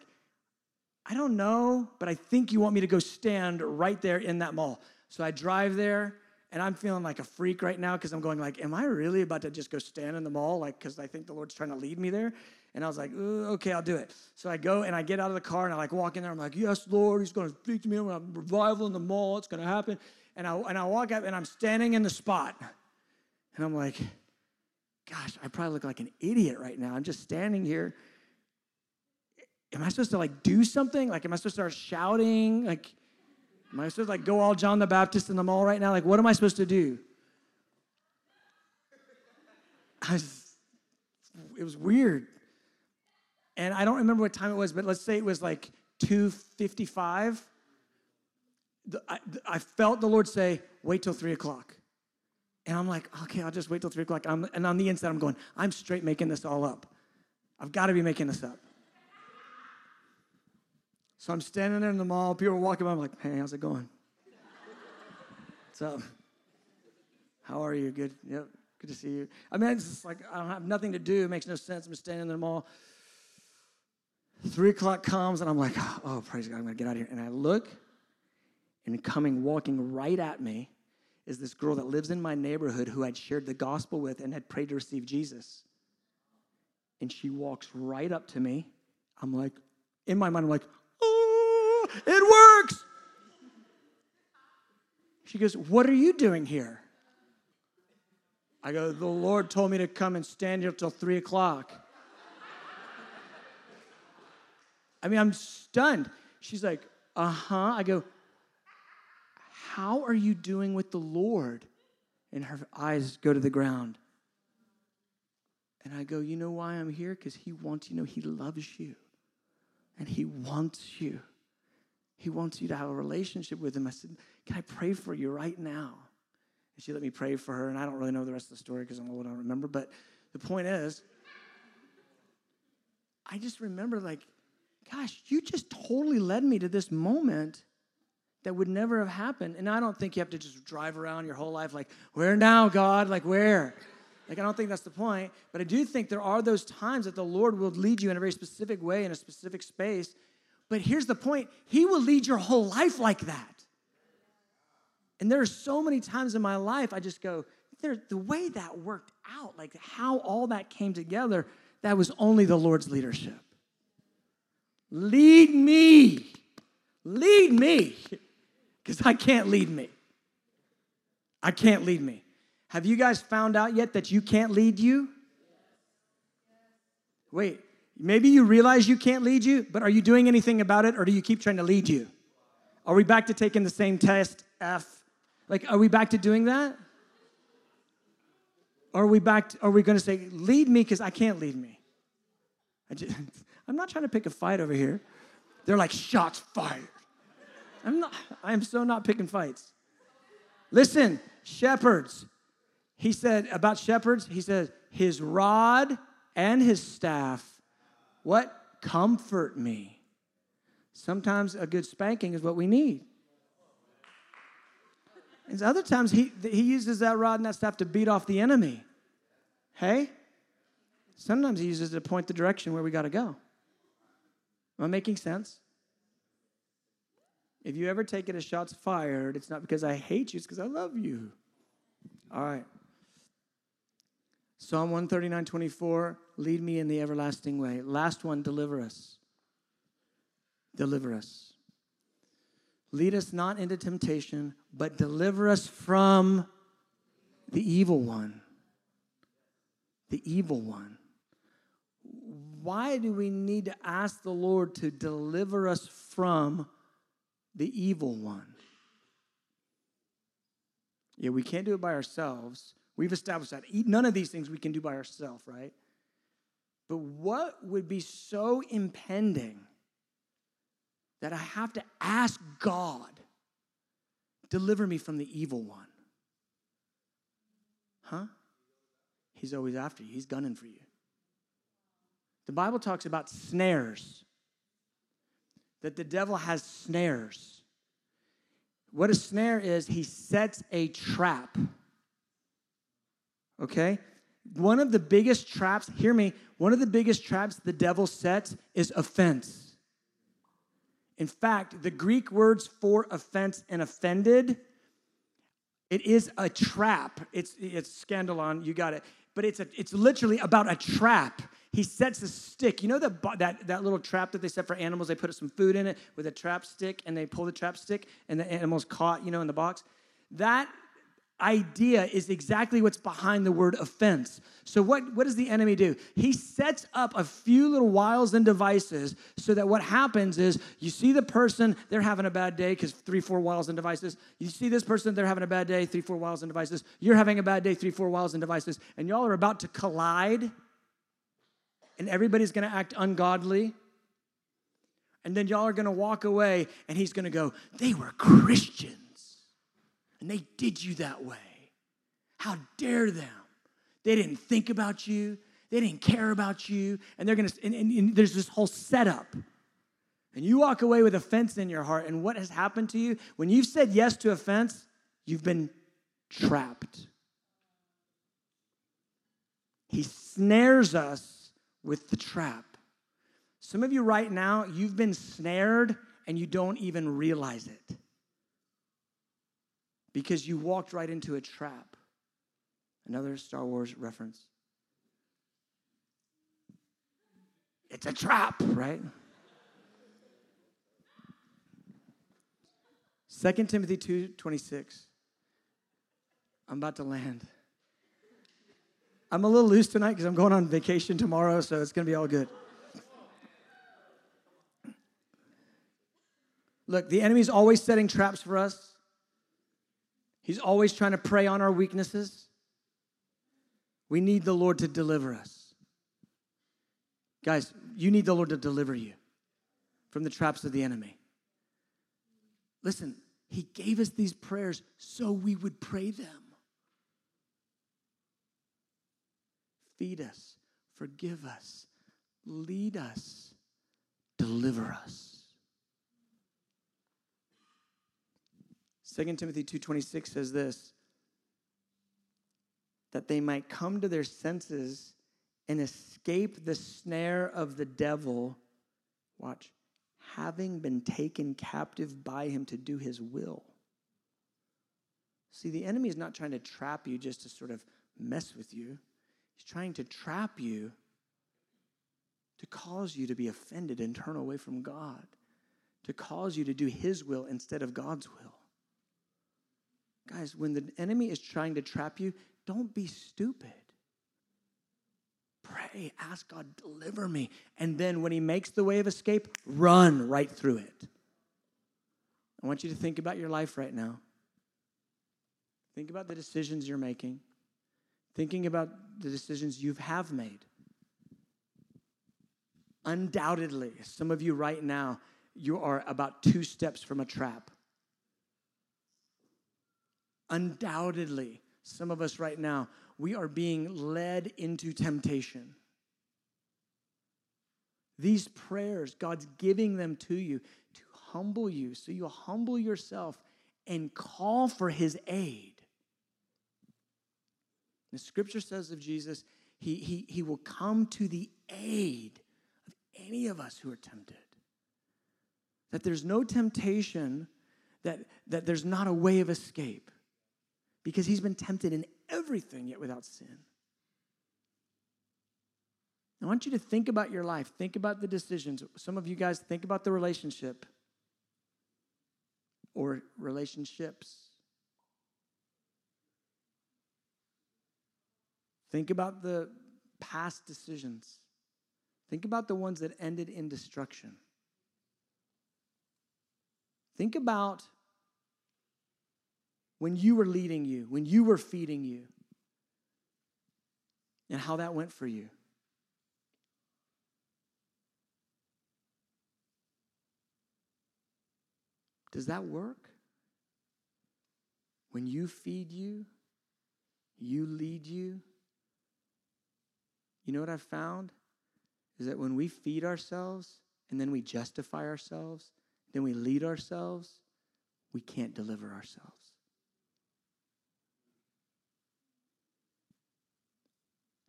I don't know, but I think you want me to go stand right there in that mall. So I drive there and I'm feeling like a freak right now because I'm going like, am I really about to just go stand in the mall? Like, because I think the Lord's trying to lead me there. And I was like, okay, I'll do it. So I go and I get out of the car and I like walk in there. I'm like, yes, Lord, He's going to speak to me. I'm going to revival in the mall. It's going to happen. And I, and I walk up and I'm standing in the spot. And I'm like, gosh, I probably look like an idiot right now. I'm just standing here. Am I supposed to like do something? Like, am I supposed to start shouting? Like, Am I supposed to like go all John the Baptist in the mall right now? Like, what am I supposed to do? I was, it was weird. And I don't remember what time it was, but let's say it was like 2.55. I, I felt the Lord say, wait till 3 o'clock. And I'm like, okay, I'll just wait till 3 o'clock. I'm, and on the inside, I'm going, I'm straight making this all up. I've got to be making this up. So I'm standing there in the mall. People are walking by. I'm like, hey, how's it going? What's up? How are you? Good. Yep. Good to see you. I mean, it's just like I don't have nothing to do. It makes no sense. I'm standing in the mall. Three o'clock comes, and I'm like, oh, oh praise God, I'm gonna get out of here. And I look, and coming, walking right at me, is this girl that lives in my neighborhood who I'd shared the gospel with and had prayed to receive Jesus. And she walks right up to me. I'm like, in my mind, I'm like, oh, it works. She goes, What are you doing here? I go, The Lord told me to come and stand here till three o'clock. I mean, I'm stunned. She's like, Uh huh. I go, How are you doing with the Lord? And her eyes go to the ground. And I go, You know why I'm here? Because He wants you know He loves you and He wants you. He wants you to have a relationship with him. I said, Can I pray for you right now? And she let me pray for her, and I don't really know the rest of the story because I'm old, I don't remember. But the point is, I just remember, like, gosh, you just totally led me to this moment that would never have happened. And I don't think you have to just drive around your whole life like, where now, God? Like, where? Like, I don't think that's the point. But I do think there are those times that the Lord will lead you in a very specific way, in a specific space, but here's the point He will lead your whole life like that. And there are so many times in my life I just go, the way that worked out, like how all that came together, that was only the Lord's leadership. Lead me. Lead me. Because I can't lead me. I can't lead me. Have you guys found out yet that you can't lead you? Wait, Maybe you realize you can't lead you, but are you doing anything about it or do you keep trying to lead you? Are we back to taking the same test, F? Like, are we back to doing that? Or are we back, to, are we gonna say, lead me because I can't lead me? I just, I'm not trying to pick a fight over here. They're like, shots fired. I'm not, I'm so not picking fights. Listen, shepherds. He said about shepherds, he said, his rod and his staff what? Comfort me. Sometimes a good spanking is what we need. And other times he, he uses that rod and that staff to beat off the enemy. Hey? Sometimes he uses it to point the direction where we got to go. Am I making sense? If you ever take it as shots fired, it's not because I hate you, it's because I love you. All right. Psalm 139 24, lead me in the everlasting way. Last one, deliver us. Deliver us. Lead us not into temptation, but deliver us from the evil one. The evil one. Why do we need to ask the Lord to deliver us from the evil one. Yeah, we can't do it by ourselves. We've established that. None of these things we can do by ourselves, right? But what would be so impending that I have to ask God, deliver me from the evil one? Huh? He's always after you, he's gunning for you. The Bible talks about snares, that the devil has snares. What a snare is, he sets a trap. Okay? One of the biggest traps, hear me, one of the biggest traps the devil sets is offense. In fact, the Greek words for offense and offended, it is a trap. It's, it's skandalon, you got it. But it's, a, it's literally about a trap. He sets the stick. You know the, that, that little trap that they set for animals? They put some food in it with a trap stick and they pull the trap stick and the animal's caught, you know, in the box. That idea is exactly what's behind the word offense. So, what, what does the enemy do? He sets up a few little wiles and devices so that what happens is you see the person, they're having a bad day because three, four wiles and devices. You see this person, they're having a bad day, three, four wiles and devices. You're having a bad day, three, four wiles and devices. And y'all are about to collide, and everybody's going to act ungodly. And then y'all are going to walk away, and he's going to go, They were Christians and they did you that way. How dare them? They didn't think about you, they didn't care about you, and they're gonna, and, and, and there's this whole setup. And you walk away with offense in your heart, and what has happened to you? When you've said yes to offense, you've been trapped. He snares us with the trap. Some of you right now, you've been snared and you don't even realize it because you walked right into a trap. Another Star Wars reference. It's a trap, right? 2 Timothy 2:26. I'm about to land. I'm a little loose tonight because I'm going on vacation tomorrow, so it's going to be all good. Look, the enemy's always setting traps for us. He's always trying to prey on our weaknesses. We need the Lord to deliver us. Guys, you need the Lord to deliver you from the traps of the enemy. Listen, He gave us these prayers so we would pray them. Feed us, forgive us, lead us, deliver us. 2 Timothy 2:26 says this that they might come to their senses and escape the snare of the devil watch having been taken captive by him to do his will see the enemy is not trying to trap you just to sort of mess with you he's trying to trap you to cause you to be offended and turn away from god to cause you to do his will instead of god's will Guys, when the enemy is trying to trap you, don't be stupid. Pray, ask God, deliver me. And then when he makes the way of escape, run right through it. I want you to think about your life right now. Think about the decisions you're making. Thinking about the decisions you have made. Undoubtedly, some of you right now, you are about two steps from a trap. Undoubtedly, some of us right now, we are being led into temptation. These prayers, God's giving them to you to humble you. So you humble yourself and call for his aid. The scripture says of Jesus, he, he, he will come to the aid of any of us who are tempted. That there's no temptation, that, that there's not a way of escape because he's been tempted in everything, yet without sin. I want you to think about your life, think about the decisions. Some of you guys think about the relationship or relationships. Think about the past decisions. Think about the ones that ended in destruction. Think about when you were leading you, when you were feeding you, and how that went for you. Does that work? When you feed you, you lead you. You know what I've found? Is that when we feed ourselves and then we justify ourselves, then we lead ourselves, we can't deliver ourselves.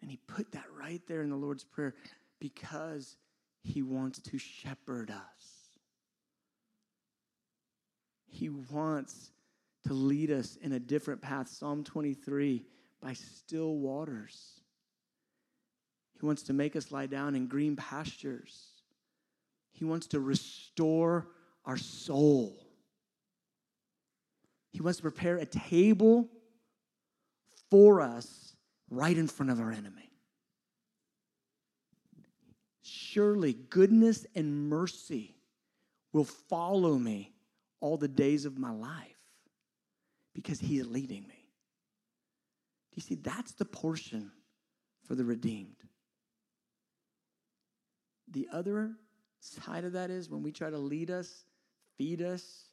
And he put that right there in the Lord's Prayer because he wants to shepherd us. He wants to lead us in a different path. Psalm 23 by still waters. He wants to make us lie down in green pastures. He wants to restore our soul. He wants to prepare a table for us right in front of our enemy. Surely goodness and mercy will follow me all the days of my life because he is leading me. Do you see? That's the portion for the redeemed. The other side of that is when we try to lead us, feed us,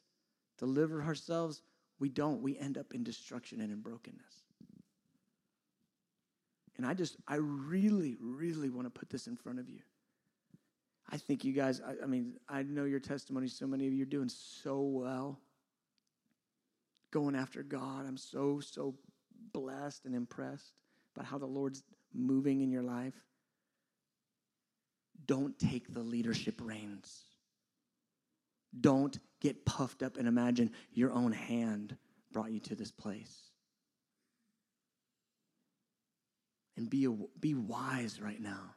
deliver ourselves, we don't. We end up in destruction and in brokenness. And I just, I really, really want to put this in front of you. I think you guys, I, I mean, I know your testimony, so many of you are doing so well. Going after God. I'm so, so blessed and impressed about how the Lord's moving in your life. Don't take the leadership reins. Don't get puffed up and imagine your own hand brought you to this place. And be, a, be wise right now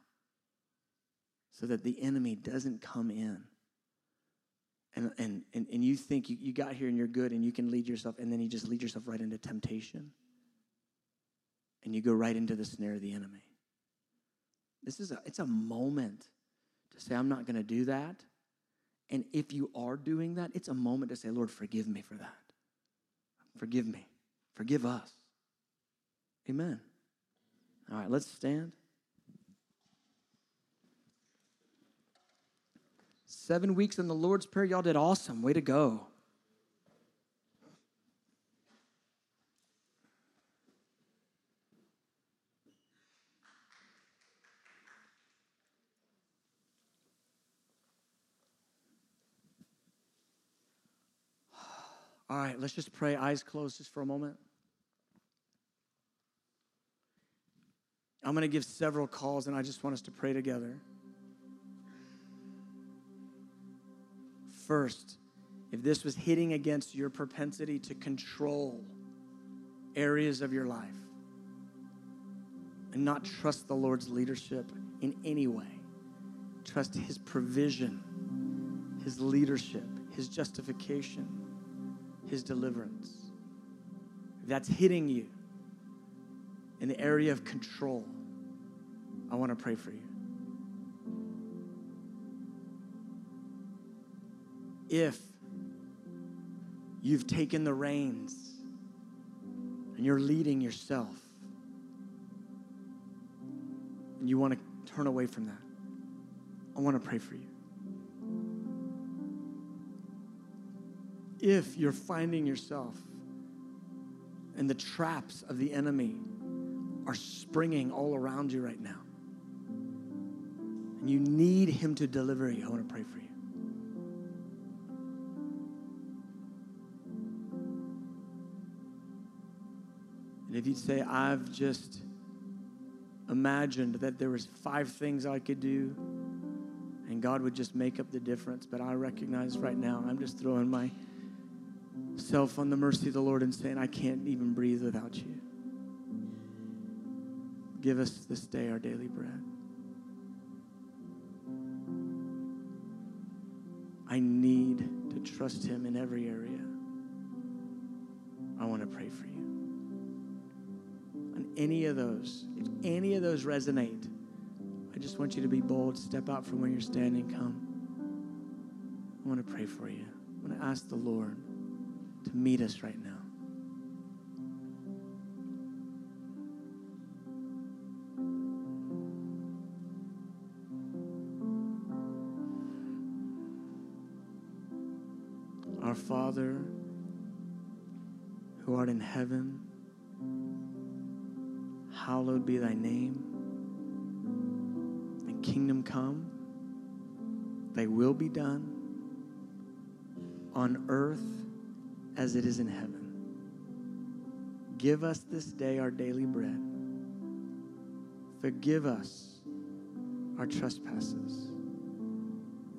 so that the enemy doesn't come in. And, and, and, and you think you, you got here and you're good and you can lead yourself, and then you just lead yourself right into temptation. And you go right into the snare of the enemy. This is a, it's a moment to say, I'm not going to do that. And if you are doing that, it's a moment to say, Lord, forgive me for that. Forgive me. Forgive us. Amen. All right, let's stand. Seven weeks in the Lord's Prayer. Y'all did awesome. Way to go. All right, let's just pray, eyes closed just for a moment. I'm going to give several calls, and I just want us to pray together. First, if this was hitting against your propensity to control areas of your life and not trust the Lord's leadership in any way, trust His provision, His leadership, His justification, His deliverance. If that's hitting you in the area of control, I want to pray for you. if you've taken the reins and you're leading yourself and you want to turn away from that, I want to pray for you. If you're finding yourself and the traps of the enemy are springing all around you right now, and you need him to deliver you, I want to pray for you. And if you'd say, I've just imagined that there was five things I could do and God would just make up the difference, but I recognize right now I'm just throwing myself on the mercy of the Lord and saying, I can't even breathe without you. Give us this day our daily bread. I need to trust Him in every area. I want to pray for you On any of those, if any of those resonate, I just want you to be bold. Step out from where you're standing. Come. I want to pray for you. I want to ask the Lord to meet us right now. Our Father, who art in heaven, hallowed be thy name. Thy kingdom come, thy will be done on earth as it is in heaven. Give us this day our daily bread. Forgive us our trespasses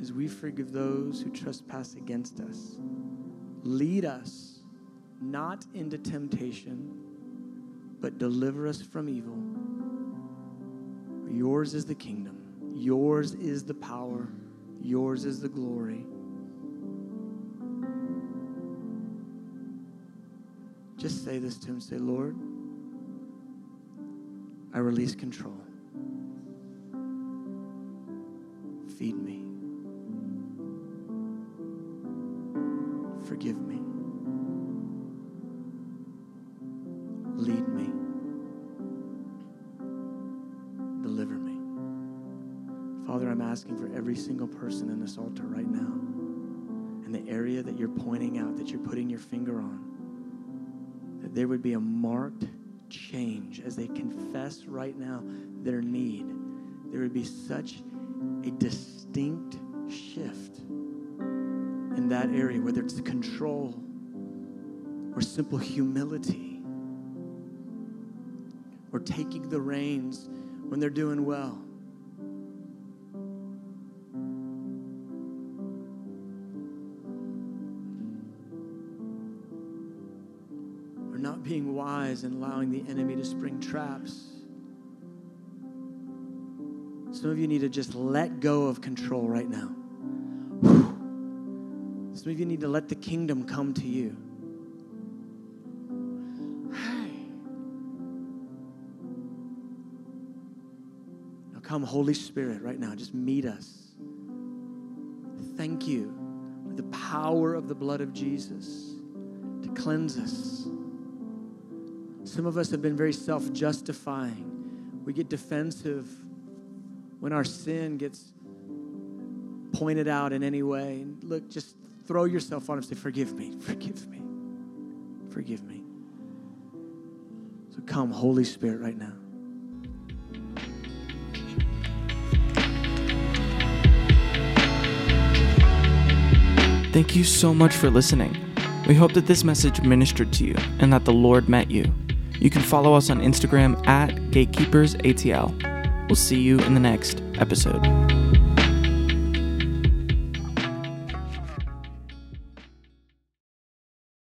as we forgive those who trespass against us. Lead us not into temptation, but deliver us from evil. Yours is the kingdom, yours is the power, yours is the glory. Just say this to him. Say, Lord, I release control. Feed me. Forgive me. Lead me. Deliver me. Father, I'm asking for every single person in this altar right now, in the area that you're pointing out, that you're putting your finger on, that there would be a marked change as they confess right now their need. There would be such a distinct shift in that area, whether it's control or simple humility or taking the reins when they're doing well. Enemy to spring traps. Some of you need to just let go of control right now. Some of you need to let the kingdom come to you. Now come, Holy Spirit, right now. Just meet us. Thank you for the power of the blood of Jesus to cleanse us. Some of us have been very self justifying. We get defensive when our sin gets pointed out in any way. Look, just throw yourself on him. Say, Forgive me, forgive me, forgive me. So come, Holy Spirit, right now. Thank you so much for listening. We hope that this message ministered to you and that the Lord met you. You can follow us on Instagram at GatekeepersATL. We'll see you in the next episode.